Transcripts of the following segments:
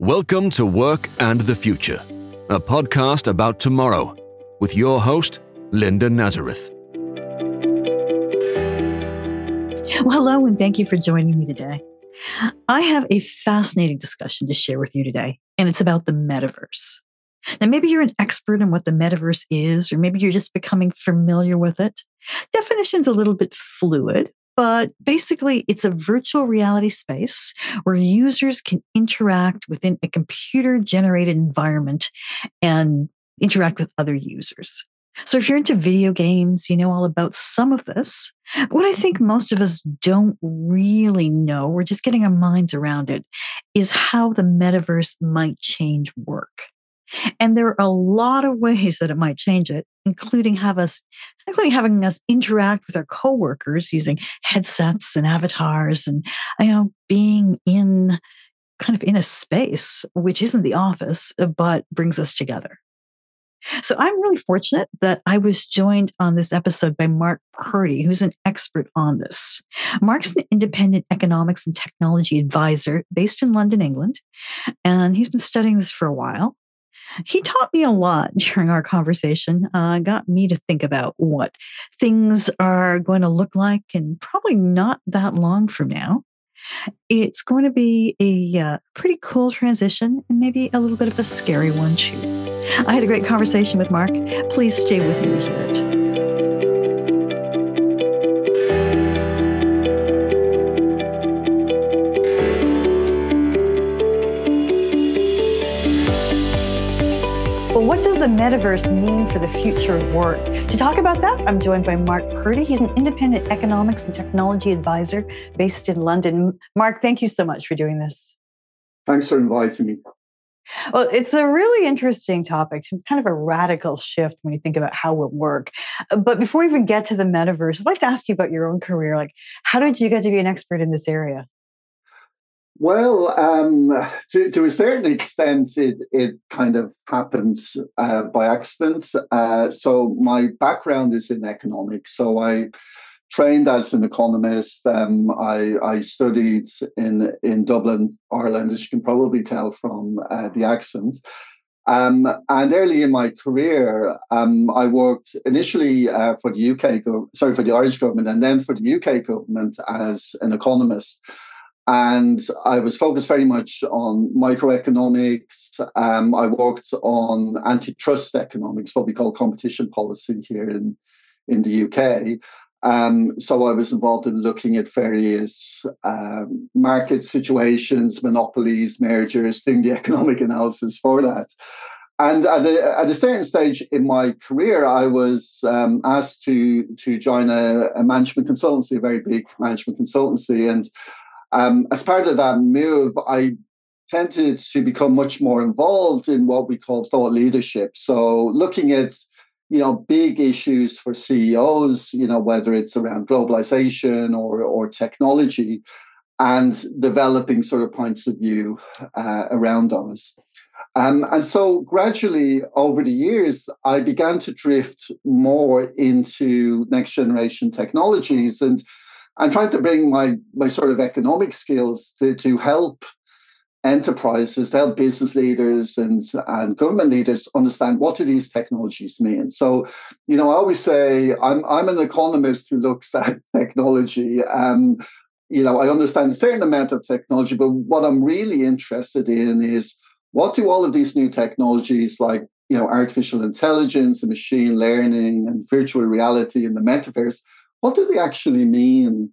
Welcome to Work and the Future, a podcast about tomorrow with your host, Linda Nazareth. Well, hello, and thank you for joining me today. I have a fascinating discussion to share with you today, and it's about the metaverse. Now, maybe you're an expert in what the metaverse is, or maybe you're just becoming familiar with it. Definition's a little bit fluid, but basically, it's a virtual reality space where users can interact within a computer generated environment and interact with other users. So, if you're into video games, you know all about some of this. What I think most of us don't really know, we're just getting our minds around it, is how the metaverse might change work. And there are a lot of ways that it might change it, including have us, including having us interact with our coworkers using headsets and avatars, and you know, being in kind of in a space which isn't the office uh, but brings us together. So I'm really fortunate that I was joined on this episode by Mark Purdy, who's an expert on this. Mark's an independent economics and technology advisor based in London, England, and he's been studying this for a while. He taught me a lot during our conversation, uh, got me to think about what things are going to look like and probably not that long from now. It's going to be a uh, pretty cool transition and maybe a little bit of a scary one, too. I had a great conversation with Mark. Please stay with me to hear it. Does the metaverse mean for the future of work? To talk about that, I'm joined by Mark Purdy. He's an independent economics and technology advisor based in London. Mark, thank you so much for doing this. Thanks for inviting me. Well, it's a really interesting topic, kind of a radical shift when you think about how it work. But before we even get to the metaverse, I'd like to ask you about your own career. Like, how did you get to be an expert in this area? Well, um, to, to, a certain extent, it, it kind of happens uh, by accident. Uh, so, my background is in economics. So, I trained as an economist. Um, I, I, studied in, in Dublin, Ireland, as you can probably tell from uh, the accent. Um, and early in my career, um, I worked initially uh, for the UK, go- sorry, for the Irish government, and then for the UK government as an economist. And I was focused very much on microeconomics. Um, I worked on antitrust economics, what we call competition policy here in, in the UK. Um, so I was involved in looking at various um, market situations, monopolies, mergers, doing the economic analysis for that. And at a, at a certain stage in my career, I was um, asked to to join a, a management consultancy, a very big management consultancy, and um, as part of that move, I tended to become much more involved in what we call thought leadership. So looking at you know big issues for CEOs, you know whether it's around globalization or or technology, and developing sort of points of view uh, around those. Um, and so gradually over the years, I began to drift more into next generation technologies and I'm trying to bring my my sort of economic skills to to help enterprises, to help business leaders and and government leaders understand what do these technologies mean. So, you know, I always say I'm I'm an economist who looks at technology. Um, you know, I understand a certain amount of technology, but what I'm really interested in is what do all of these new technologies like you know artificial intelligence and machine learning and virtual reality and the metaverse what do they actually mean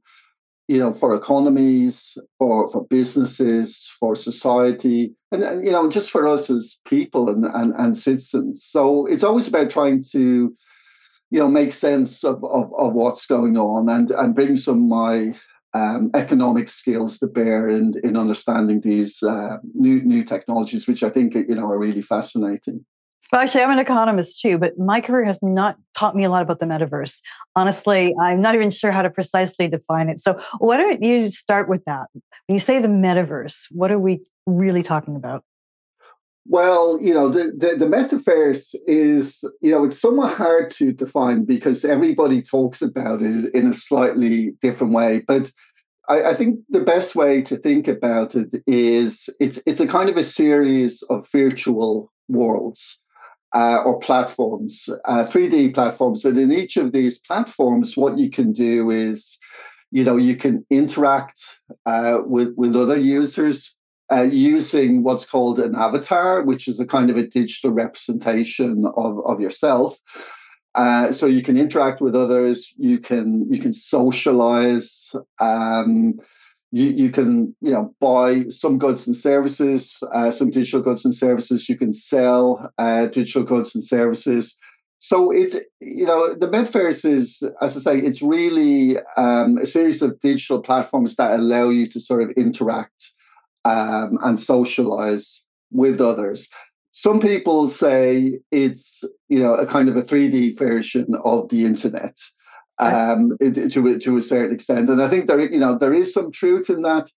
you know for economies for for businesses for society? And, and you know just for us as people and, and and citizens. So it's always about trying to you know make sense of, of, of what's going on and and bring some of my um, economic skills to bear in in understanding these uh, new new technologies which i think you know are really fascinating well, actually, I'm an economist too, but my career has not taught me a lot about the metaverse. Honestly, I'm not even sure how to precisely define it. So, why don't you start with that? When you say the metaverse, what are we really talking about? Well, you know, the, the, the metaverse is, you know, it's somewhat hard to define because everybody talks about it in a slightly different way. But I, I, think the best way to think about it is it's it's a kind of a series of virtual worlds uh, or platforms, uh, 3D platforms. And in each of these platforms, what you can do is, you know, you can interact uh, with with other users uh, using what's called an avatar, which is a kind of a digital representation of, of yourself. Uh, so you can interact with others. You can you can socialize. Um, you you can you know buy some goods and services, uh, some digital goods and services. You can sell uh, digital goods and services. So it you know the Metaverse is, as I say, it's really um, a series of digital platforms that allow you to sort of interact um, and socialize with others. Some people say it's you know a kind of a 3D version of the internet um, to to a certain extent, and I think there you know there is some truth in that.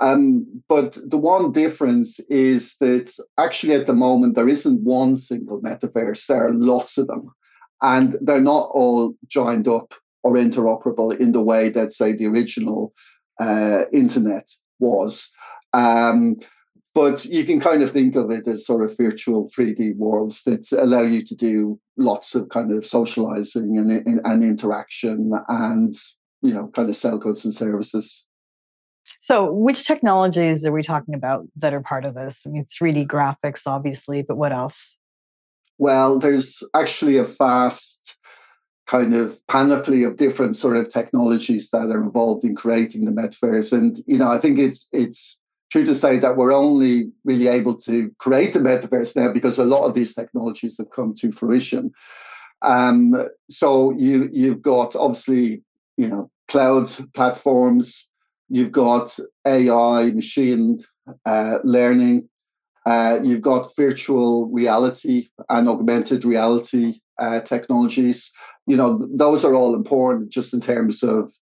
Um, but the one difference is that actually at the moment there isn't one single metaverse. There are lots of them, and they're not all joined up or interoperable in the way that say the original uh, internet was. Um, but you can kind of think of it as sort of virtual 3D worlds that allow you to do lots of kind of socializing and, and interaction and, you know, kind of sell goods and services. So, which technologies are we talking about that are part of this? I mean, 3D graphics, obviously, but what else? Well, there's actually a vast kind of panoply of different sort of technologies that are involved in creating the metaverse. And, you know, I think it's it's true to say that we're only really able to create the metaverse now because a lot of these technologies have come to fruition. Um, so you you've got obviously you know cloud platforms, you've got AI, machine uh, learning, uh, you've got virtual reality and augmented reality uh, technologies. You know those are all important just in terms of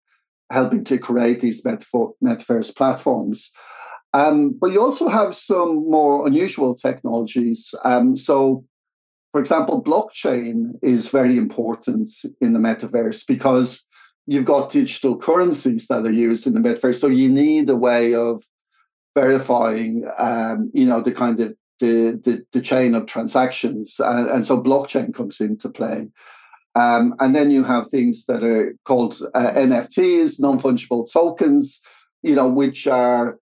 helping to create these metaverse platforms. Um, but you also have some more unusual technologies. Um, so, for example, blockchain is very important in the metaverse because you've got digital currencies that are used in the metaverse. So you need a way of verifying, um, you know, the kind of the, the, the chain of transactions. Uh, and so blockchain comes into play. Um, and then you have things that are called uh, NFTs, non fungible tokens, you know, which are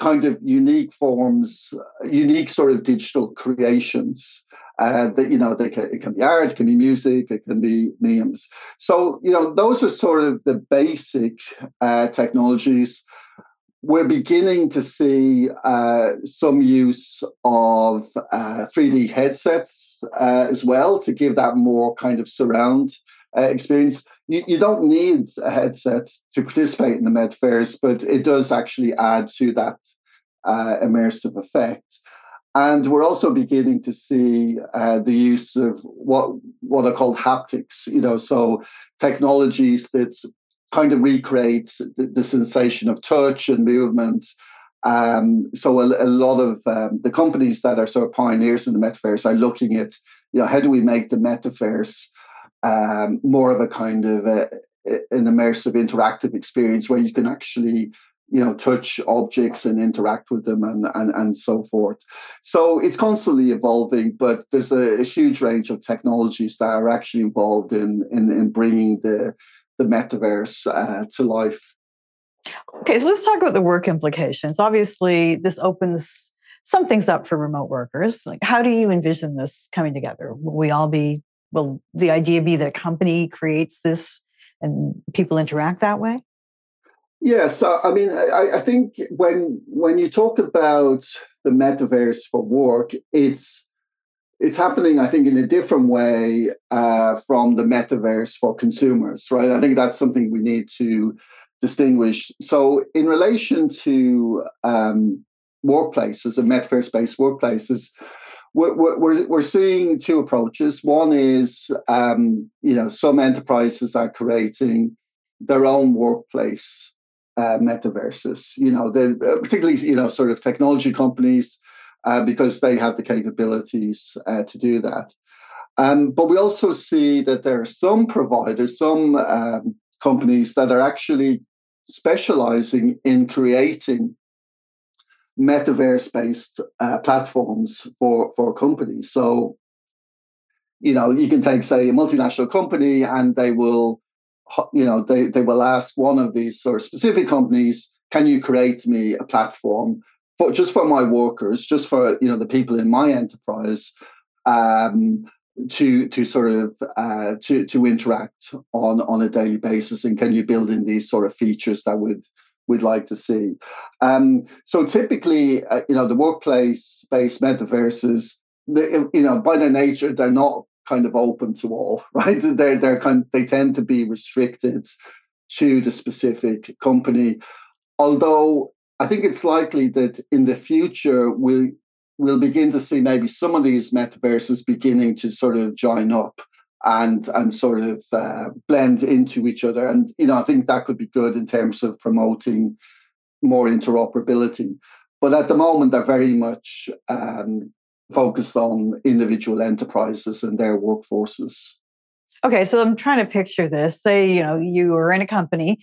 kind of unique forms, unique sort of digital creations. Uh, that you know, they can, it can be art, it can be music, it can be memes. So you know, those are sort of the basic uh, technologies. We're beginning to see uh, some use of 3D uh, headsets uh, as well to give that more kind of surround uh, experience. You, you don't need a headset to participate in the metaverse, but it does actually add to that uh, immersive effect. And we're also beginning to see uh, the use of what what are called haptics, you know, so technologies that kind of recreate the, the sensation of touch and movement. Um, so a, a, lot of um, the companies that are sort of pioneers in the metaverse are looking at, you know, how do we make the metaverse um, more of a kind of a, an immersive interactive experience where you can actually you know touch objects and interact with them and and, and so forth. So it's constantly evolving but there's a, a huge range of technologies that are actually involved in in, in bringing the the metaverse uh, to life. Okay so let's talk about the work implications. Obviously this opens some things up for remote workers. Like how do you envision this coming together? Will we all be will the idea be that a company creates this and people interact that way? Yes, so, I mean, I, I, think when when you talk about the metaverse for work, it's it's happening, I think, in a different way uh, from the metaverse for consumers, right? I think that's something we need to distinguish. So, in relation to um, workplaces and metaverse-based workplaces, we're, we're, we're seeing two approaches. One is, um, you know, some enterprises are creating their own workplace uh, metaverses. You know, uh, particularly, you know, sort of technology companies uh, because they have the capabilities uh, to do that. Um, but we also see that there are some providers, some um, companies that are actually specializing in creating metaverse based uh, platforms for, for companies. So, you know, you can take, say, a multinational company and they will, you know, they, they will ask one of these sort of specific companies, can you create me a platform for just for my workers, just for, you know, the people in my enterprise um, to to sort of uh, to to interact on on a daily basis, and can you build in these sort of features that would we'd like to see? Um, so typically, uh, you know, the workplace based metaverses, you know, by their nature, they're not kind of open to all, right? They're they're kind they tend to be restricted to the specific company. Although I think it's likely that in the future we'll we'll begin to see maybe some of these metaverses beginning to sort of join up and and sort of uh, blend into each other. And you know, I think that could be good in terms of promoting more interoperability. But at the moment, they're very much um, focused on individual enterprises and their workforces. Okay, so I'm trying to picture this. Say, you know, you are in a company.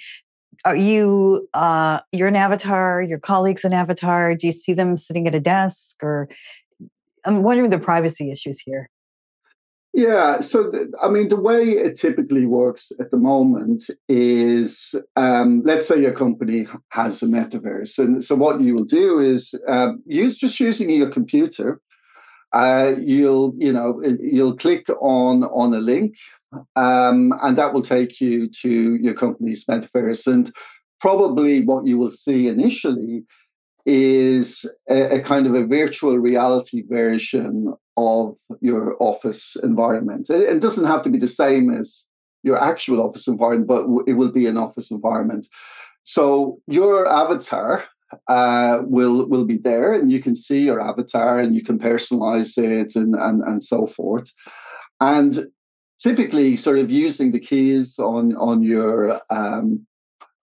Are you uh, you're an avatar? Your colleagues an avatar? Do you see them sitting at a desk? Or I'm wondering the privacy issues here. Yeah, so I mean, the way it typically works at the moment is, um, let's say your company has a metaverse, and so what you will do is uh, use just using your computer. Uh, you'll you know you'll click on on a link, um, and that will take you to your company's metaverse. And probably what you will see initially is a, a, kind of a virtual reality version of your office environment. It, it, doesn't have to be the same as your actual office environment, but it will be an office environment. So your avatar uh, will will be there, and you can see your avatar, and you can personalize it, and and and so forth. And typically, sort of using the keys on on your um,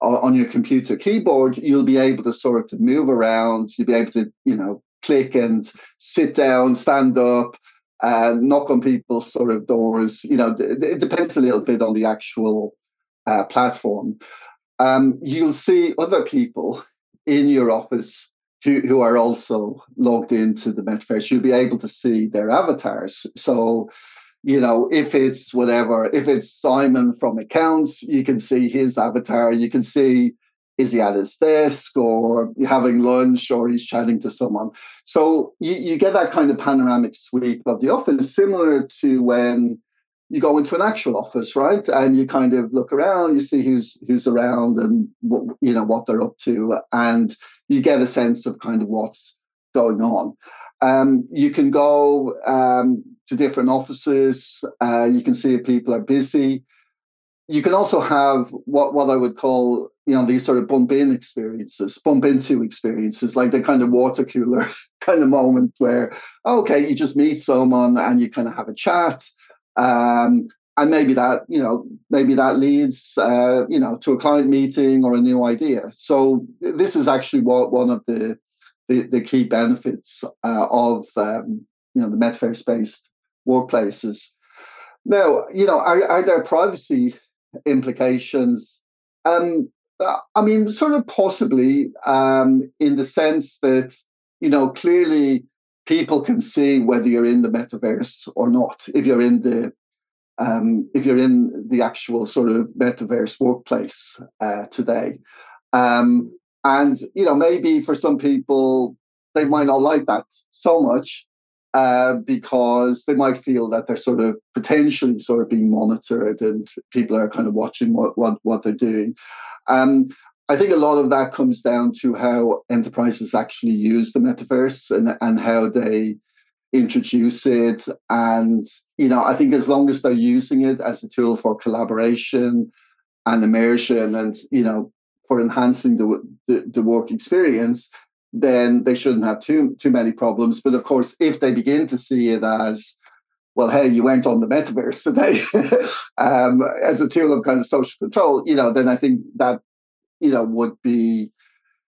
on your computer keyboard, you'll be able to sort of move around. You'll be able to, you know, click and sit down, stand up, and knock on people's sort of doors. You know, it depends a little bit on the actual uh, platform. Um, you'll see other people in your office who, who are also logged into the metaverse. You'll be able to see their avatars. So you know, if it's whatever, if it's Simon from accounts, you can see his avatar. You can see is he at his desk or having lunch or he's chatting to someone. So you, you get that kind of panoramic sweep of the office, similar to when you go into an actual office, right? And you kind of look around, you see who's who's around and what, you know what they're up to, and you get a sense of kind of what's going on. Um, you can go um, to different offices. Uh, you can see if people are busy. You can also have what, what I would call, you know, these sort of bump in experiences, bump into experiences, like the kind of water cooler kind of moments where, okay, you just meet someone and you kind of have a chat. Um, and maybe that, you know, maybe that leads, uh, you know, to a client meeting or a new idea. So this is actually what one of the the, the key benefits uh, of um, you know the metaverse based workplaces. Now, you know, are, are there privacy implications? Um, I mean, sort of possibly um, in the sense that you know clearly people can see whether you're in the metaverse or not. If you're in the um, if you're in the actual sort of metaverse workplace uh, today, um, and, you know, maybe for some people, they might not like that so much uh, because they might feel that they're sort of potentially sort of being monitored and people are kind of watching what, what, what they're doing. Um, I think a lot of that comes down to how enterprises actually use the metaverse and, and how they introduce it. And, you know, I think as long as they're using it as a tool for collaboration and immersion and, you know, for enhancing the, the, the work experience, then they shouldn't have too too many problems. But of course, if they begin to see it as well, hey, you went on the metaverse today um, as a tool of kind of social control, you know, then I think that you know would be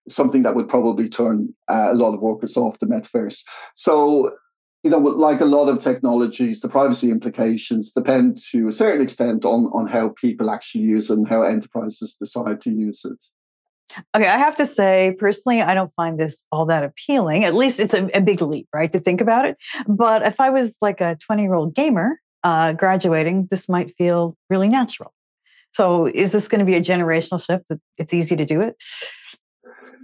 something that would probably turn uh, a lot of workers off the metaverse. So you know, like a lot of technologies, the privacy implications depend to a certain extent on, on how people actually use it and how enterprises decide to use it. Okay, I have to say, personally, I don't find this all that appealing. At least it's a, a big leap, right, to think about it. But if I was like a 20 year old gamer uh, graduating, this might feel really natural. So is this going to be a generational shift that it's easy to do it?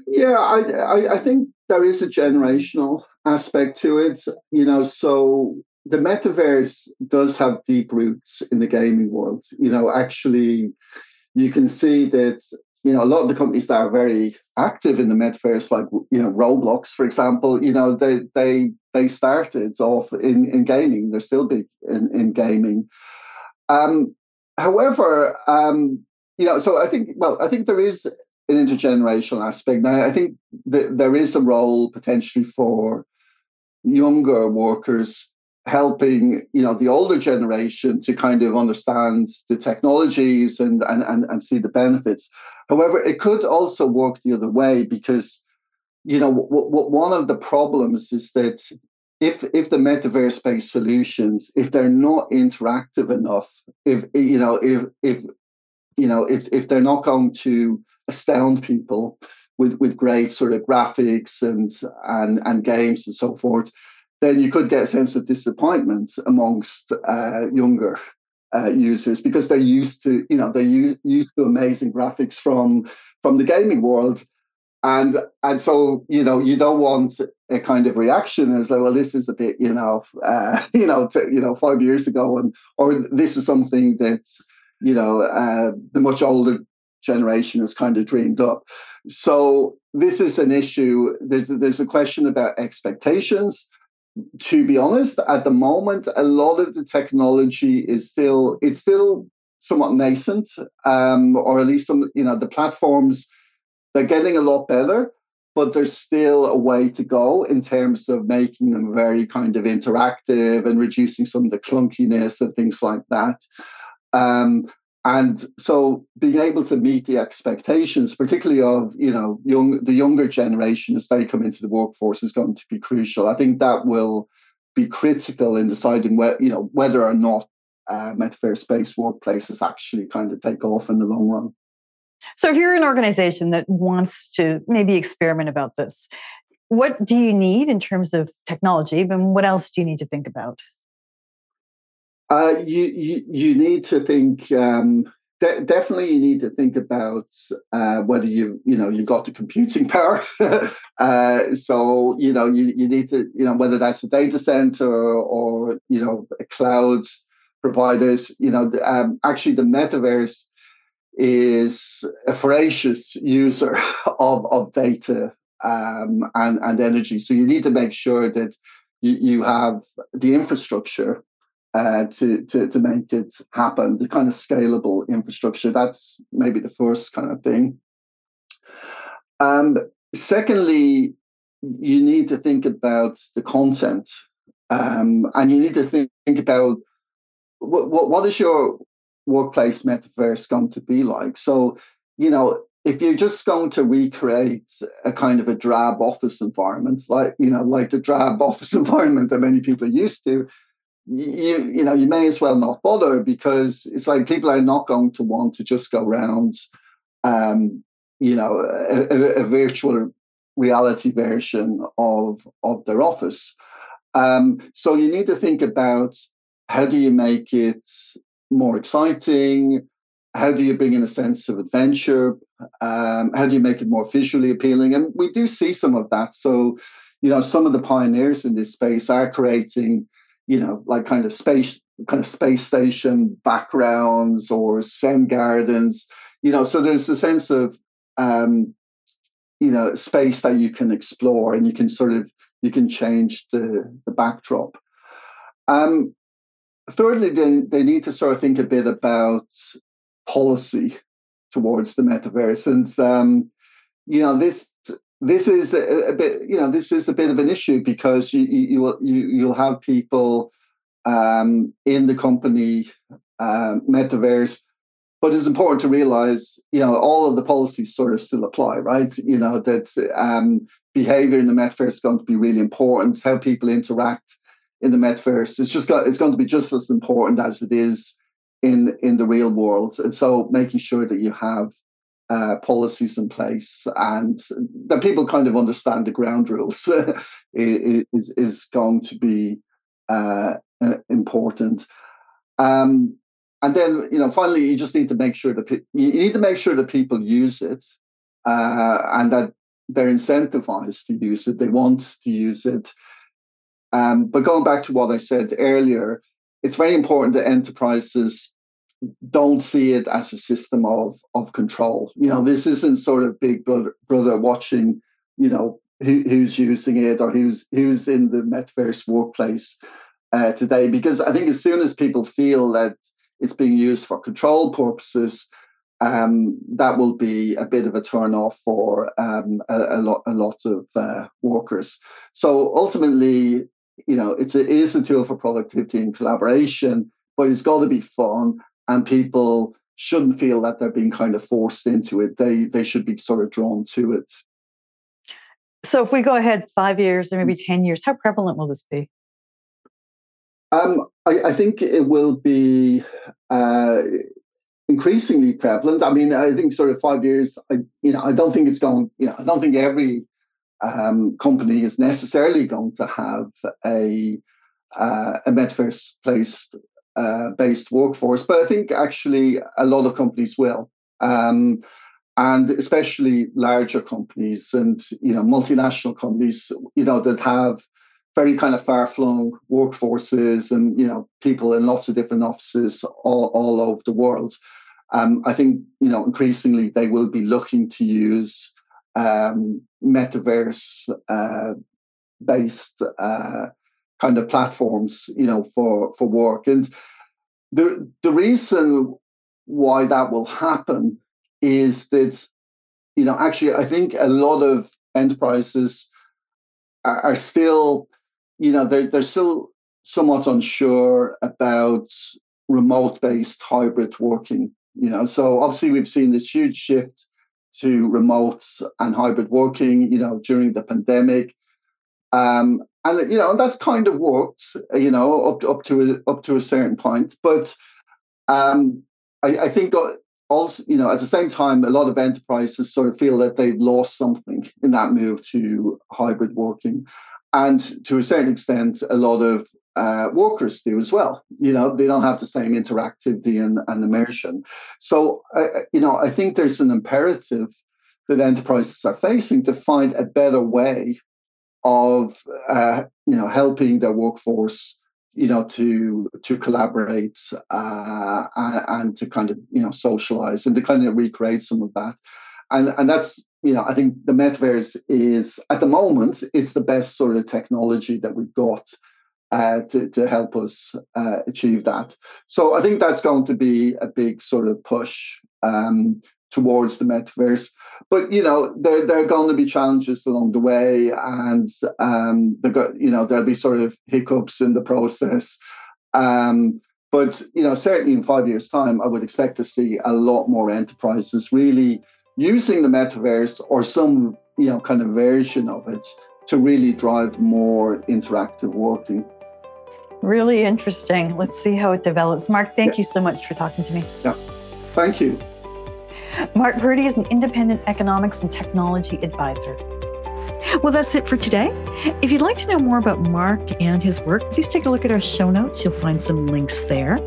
Yeah, I, I, I think there is a generational aspect to it. You know, so the metaverse does have deep roots in the gaming world. You know, actually, you can see that you know a lot of the companies that are very active in the metaverse, like you know Roblox, for example, you know they they they started off in in gaming. They're still big in in gaming. Um, however, um, you know, so I think well, I think there is an intergenerational aspect. Now, I think that there is a role potentially for younger workers helping you know the older generation to kind of understand the technologies and and and, and see the benefits however it could also work the other way because you know w- w- one of the problems is that if if the metaverse based solutions if they're not interactive enough if you know if if you know if if they're not going to astound people with with great sort of graphics and and and games and so forth then you could get a sense of disappointment amongst uh, younger uh, users because they're used to, you know, they're u- used to amazing graphics from from the gaming world, and and so you know you don't want a kind of reaction as like, well, this is a bit, you know, uh, you know, t- you know, five years ago, and or this is something that you know uh, the much older generation has kind of dreamed up. So this is an issue. There's there's a question about expectations to be honest, at the moment, a lot of the technology is still it's still somewhat nascent, um, or at least some you know the platforms they're getting a lot better, but there's still a way to go in terms of making them very kind of interactive and reducing some of the clunkiness and things like that. Um, and so being able to meet the expectations particularly of you know young the younger generation as they come into the workforce is going to be crucial. I think that will be critical in deciding where you know whether or not uh, metaverse based workplaces actually kind of take off in the long run. So if you're an organization that wants to maybe experiment about this what do you need in terms of technology and what else do you need to think about uh, you, you you need to think. Um, de- definitely, you need to think about uh, whether you you know you got the computing power. uh, so you know you, you need to you know whether that's a data center or you know a cloud providers. You know um, actually the metaverse is a voracious user of of data um, and and energy. So you need to make sure that you, you have the infrastructure uh, to, to, to make it happen, the kind of scalable infrastructure. That's maybe the first kind of thing. Secondly, you need to think about the content um, and you need to think, think about what, what, what is your workplace metaverse going to be like? So, you know, if you're just going to recreate a kind of a drab office environment, like, you know, like the drab office environment that many people are used to, you you know you may as well not bother because it's like people are not going to want to just go around um you know a, a, a virtual reality version of of their office. Um so you need to think about how do you make it more exciting? How do you bring in a sense of adventure? Um, how do you make it more visually appealing? And we do see some of that. So you know some of the pioneers in this space are creating you know, like kind of space kind of space station backgrounds or Zen gardens, you know, so there's a sense of um, you know, space that you can explore and you can sort of you can change the, the backdrop. Um, thirdly, they, they need to sort of think a bit about policy towards the metaverse. And um, you know, this this is a, a, bit, you know, this is a bit of an issue because you you will you, you'll have people um, in the company uh, metaverse, but it's important to realize, you know, all of the policies sort of still apply, right? You know that um, behavior in the metaverse is going to be really important. How people interact in the metaverse it's just got it's going to be just as important as it is in in the real world, and so making sure that you have uh, policies in place and that people kind of understand the ground rules is, is going to be uh, uh, important. Um, and then, you know, finally, you just need to make sure that pe- you need to make sure that people use it uh, and that they're incentivized to use it. They want to use it. Um, but going back to what I said earlier, it's very important that enterprises don't see it as a system of of control. You know, this isn't sort of big brother, watching, you know, who, who's using it or who's who's in the metaverse workplace uh, today. Because I think as soon as people feel that it's being used for control purposes, um, that will be a bit of a turn off for um, a, a, lot a lot of uh, workers. So ultimately, you know, it's a, it is a tool for productivity and collaboration, but it's got to be fun, and people shouldn't feel that they're being kind of forced into it. They they should be sort of drawn to it. So, if we go ahead five years or maybe ten years, how prevalent will this be? Um, I, I, think it will be uh, increasingly prevalent. I mean, I think sort of five years. I, you know, I don't think it's going. You know, I don't think every um, company is necessarily going to have a uh, a metaverse placed uh, based workforce, but I think actually a lot of companies will, um, and especially larger companies and you know multinational companies, you know that have very kind of far flung workforces and you know people in lots of different offices all, all over the world. Um, I think you know increasingly they will be looking to use um, metaverse uh, based uh, kind of platforms, you know, for for work. And the the reason why that will happen is that you know actually I think a lot of enterprises are, are still you know they're, they're still somewhat unsure about remote based hybrid working you know so obviously we've seen this huge shift to remote and hybrid working you know during the pandemic um, and you know that's kind of worked you know up up to a, up to a certain point but um, I, I think also you know at the same time a lot of enterprises sort of feel that they've lost something in that move to hybrid working and to a certain extent a lot of uh, workers do as well. You know, they don't have the same interactivity and, and immersion. So, uh, you know, I think there's an imperative that enterprises are facing to find a better way of uh, you know helping their workforce you know to to collaborate uh, and, and, to kind of you know socialize and to kind of recreate some of that. And and that's you know i think the metaverse is at the moment it's the best sort of technology that we've got uh, to, to help us uh, achieve that. So i think that's going to be a big sort of push um, towards the metaverse. But you know, there there are going to be challenges along the way, and um, got you know there'll be sort of hiccups in the process. Um, but you know, certainly in five years' time, I would expect to see a lot more enterprises really using the metaverse or some you know kind of version of it to really drive more interactive working. Really interesting. Let's see how it develops. Mark, thank yeah. you so much for talking to me. Yeah, thank you. Mark Purdy is an independent economics and technology advisor. Well, that's it for today. If you'd like to know more about Mark and his work, please take a look at our show notes. You'll find some links there.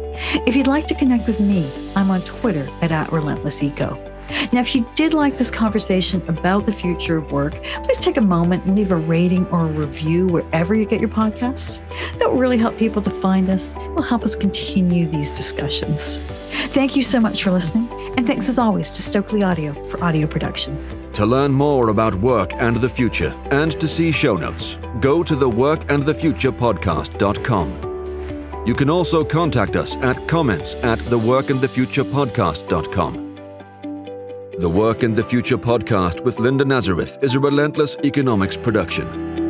If you'd like to connect with me, I'm on Twitter at, at RelentlessEco. Now, if you did like this conversation about the future of work, please take a moment and leave a rating or a review wherever you get your podcasts. That will really help people to find us. Will help us continue these discussions. Thank you so much for listening, and thanks as always to Stokely Audio for audio production. To learn more about work and the future and to see show notes, go to the workandthefuturepodcast.com. You can also contact us at comments at theworkandthefuturepodcast.com. The Work and the Future podcast with Linda Nazareth is a relentless economics production.